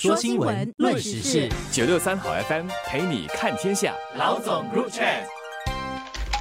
说新闻，论时事，九六三好 FM 陪你看天下。老总入场。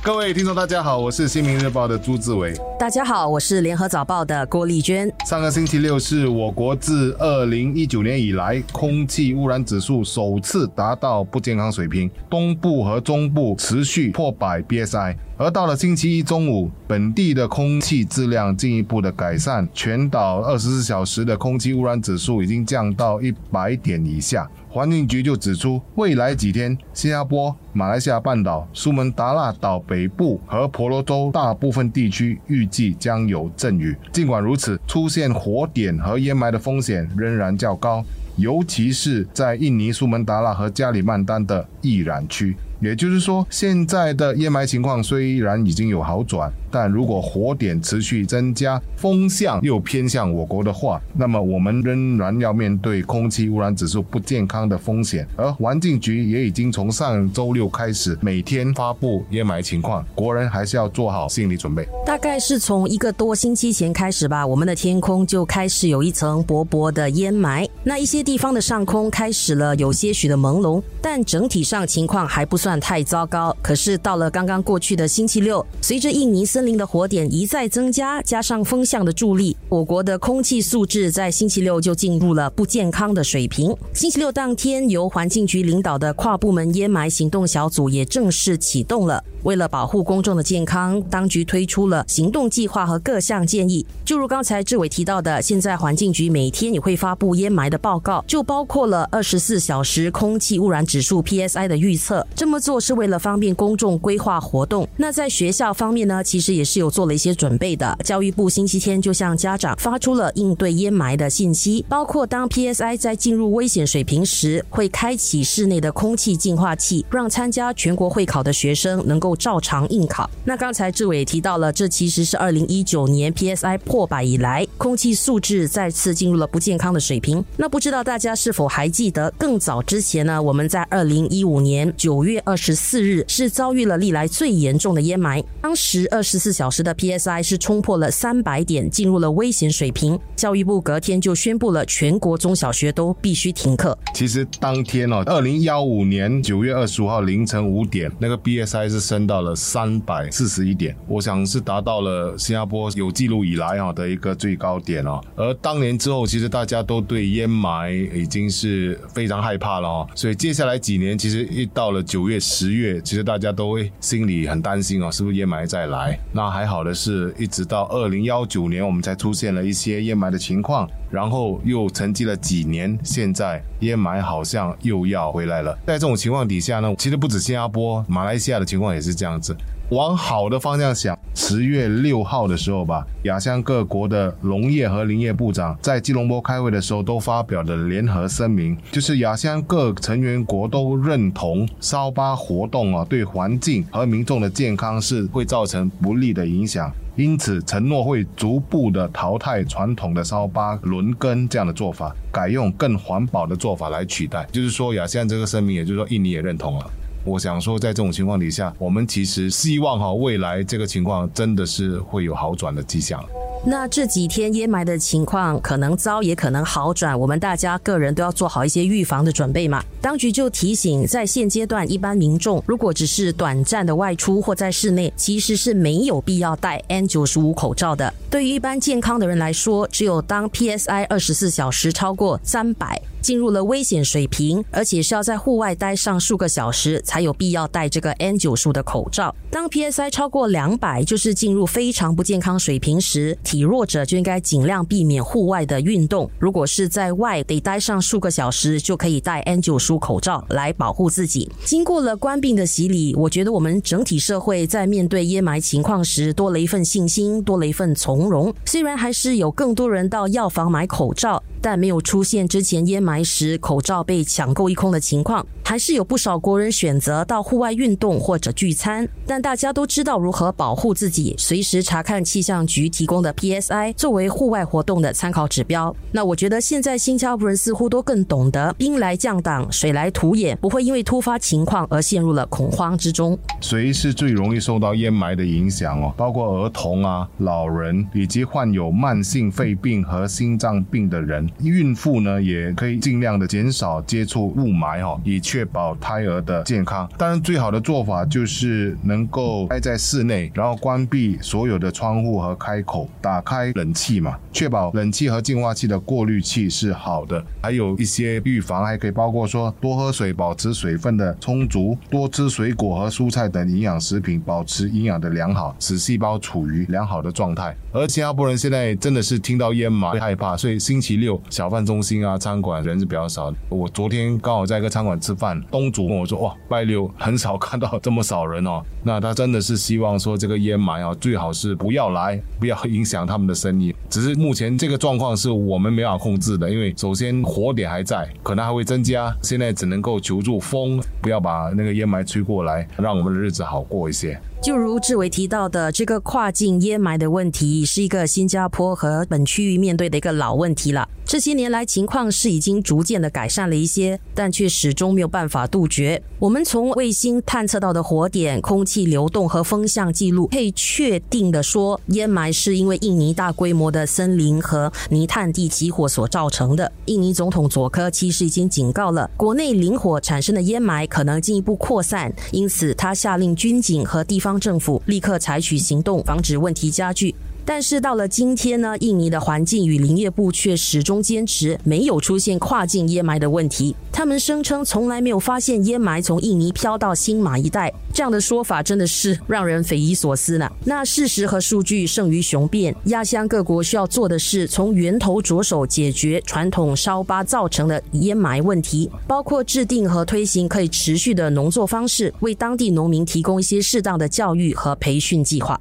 各位听众，大家好，我是新民日报的朱志伟。大家好，我是联合早报的郭丽娟。上个星期六是我国自二零一九年以来空气污染指数首次达到不健康水平，东部和中部持续破百 BSI。而到了星期一中午，本地的空气质量进一步的改善，全岛二十四小时的空气污染指数已经降到一百点以下。环境局就指出，未来几天，新加坡、马来西亚半岛、苏门答腊岛北部和婆罗洲大部分地区预计将有阵雨。尽管如此，出现火点和烟霾的风险仍然较高，尤其是在印尼苏门答腊和加里曼丹的易燃区。也就是说，现在的烟霾情况虽然已经有好转，但如果火点持续增加，风向又偏向我国的话，那么我们仍然要面对空气污染指数不健康的风险。而环境局也已经从上周六开始每天发布烟霾情况，国人还是要做好心理准备。大概是从一个多星期前开始吧，我们的天空就开始有一层薄薄的烟霾，那一些地方的上空开始了有些许的朦胧，但整体上情况还不算。太糟糕，可是到了刚刚过去的星期六，随着印尼森林的火点一再增加，加上风向的助力，我国的空气素质在星期六就进入了不健康的水平。星期六当天，由环境局领导的跨部门烟霾行动小组也正式启动了。为了保护公众的健康，当局推出了行动计划和各项建议。就如刚才志伟提到的，现在环境局每天也会发布烟霾的报告，就包括了二十四小时空气污染指数 （PSI） 的预测。这么做是为了方便公众规划活动。那在学校方面呢，其实也是有做了一些准备的。教育部星期天就向家长发出了应对烟霾的信息，包括当 PSI 在进入危险水平时，会开启室内的空气净化器，让参加全国会考的学生能够。照常应考。那刚才志伟提到了，这其实是二零一九年 PSI 破百以来，空气素质再次进入了不健康的水平。那不知道大家是否还记得，更早之前呢？我们在二零一五年九月二十四日是遭遇了历来最严重的烟霾，当时二十四小时的 PSI 是冲破了三百点，进入了危险水平。教育部隔天就宣布了，全国中小学都必须停课。其实当天哦，二零幺五年九月二十五号凌晨五点，那个 PSI 是升。到了三百四十一点，我想是达到了新加坡有记录以来啊的一个最高点哦。而当年之后，其实大家都对烟霾已经是非常害怕了哦。所以接下来几年，其实一到了九月、十月，其实大家都会心里很担心哦，是不是烟霾再来？那还好的是，一直到二零幺九年，我们才出现了一些烟霾的情况，然后又沉寂了几年，现在烟霾好像又要回来了。在这种情况底下呢，其实不止新加坡，马来西亚的情况也。是这样子，往好的方向想，十月六号的时候吧，亚香各国的农业和林业部长在吉隆坡开会的时候，都发表了联合声明，就是亚香各成员国都认同烧巴活动啊，对环境和民众的健康是会造成不利的影响，因此承诺会逐步的淘汰传统的烧巴轮耕这样的做法，改用更环保的做法来取代。就是说，亚乡这个声明，也就是说，印尼也认同了。我想说，在这种情况底下，我们其实希望哈，未来这个情况真的是会有好转的迹象。那这几天烟霾的情况可能糟，也可能好转，我们大家个人都要做好一些预防的准备嘛。当局就提醒，在现阶段，一般民众如果只是短暂的外出或在室内，其实是没有必要戴 N 九十五口罩的。对于一般健康的人来说，只有当 PSI 二十四小时超过三百，进入了危险水平，而且是要在户外待上数个小时，才有必要戴这个 N 九十五的口罩。当 PSI 超过两百，就是进入非常不健康水平时。体弱者就应该尽量避免户外的运动。如果是在外得待上数个小时，就可以戴 N95 口罩来保护自己。经过了官病的洗礼，我觉得我们整体社会在面对烟霾情况时，多了一份信心，多了一份从容。虽然还是有更多人到药房买口罩。但没有出现之前烟霾时口罩被抢购一空的情况，还是有不少国人选择到户外运动或者聚餐。但大家都知道如何保护自己，随时查看气象局提供的 PSI 作为户外活动的参考指标。那我觉得现在新加坡人似乎都更懂得兵来将挡，水来土掩，不会因为突发情况而陷入了恐慌之中。谁是最容易受到烟霾的影响哦？包括儿童啊、老人以及患有慢性肺病和心脏病的人。孕妇呢也可以尽量的减少接触雾霾哈，以确保胎儿的健康。当然，最好的做法就是能够待在室内，然后关闭所有的窗户和开口，打开冷气嘛，确保冷气和净化器的过滤器是好的。还有一些预防，还可以包括说多喝水，保持水分的充足，多吃水果和蔬菜等营养食品，保持营养的良好，使细胞处于良好的状态。而新加坡人现在真的是听到烟霾害怕，所以星期六小贩中心啊、餐馆人是比较少。我昨天刚好在一个餐馆吃饭，东主跟我说：“哇，拜六很少看到这么少人哦。”那他真的是希望说这个烟霾啊，最好是不要来，不要影响他们的生意。只是目前这个状况是我们没法控制的，因为首先火点还在，可能还会增加。现在只能够求助风，不要把那个烟霾吹过来，让我们的日子好过一些。就如志伟提到的，这个跨境烟霾的问题是一个新加坡和本区域面对的一个老问题了。这些年来，情况是已经逐渐的改善了一些，但却始终没有办法杜绝。我们从卫星探测到的火点、空气流动和风向记录，可以确定的说，烟霾是因为印尼大规模的森林和泥炭地起火所造成的。印尼总统佐科其实已经警告了，国内林火产生的烟霾可能进一步扩散，因此他下令军警和地方。方政府立刻采取行动，防止问题加剧。但是到了今天呢，印尼的环境与林业部却始终坚持没有出现跨境烟霾的问题。他们声称从来没有发现烟霾从印尼飘到新马一带，这样的说法真的是让人匪夷所思呢。那事实和数据胜于雄辩，亚乡各国需要做的是从源头着手解决传统烧巴造成的烟霾问题，包括制定和推行可以持续的农作方式，为当地农民提供一些适当的教育和培训计划。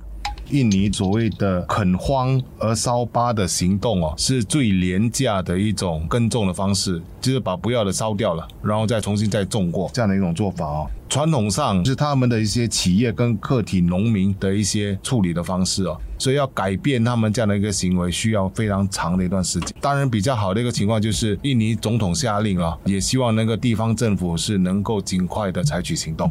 印尼所谓的垦荒而烧巴的行动哦，是最廉价的一种耕种的方式，就是把不要的烧掉了，然后再重新再种过这样的一种做法哦。传统上是他们的一些企业跟个体农民的一些处理的方式哦，所以要改变他们这样的一个行为，需要非常长的一段时间。当然，比较好的一个情况就是印尼总统下令啊，也希望那个地方政府是能够尽快的采取行动。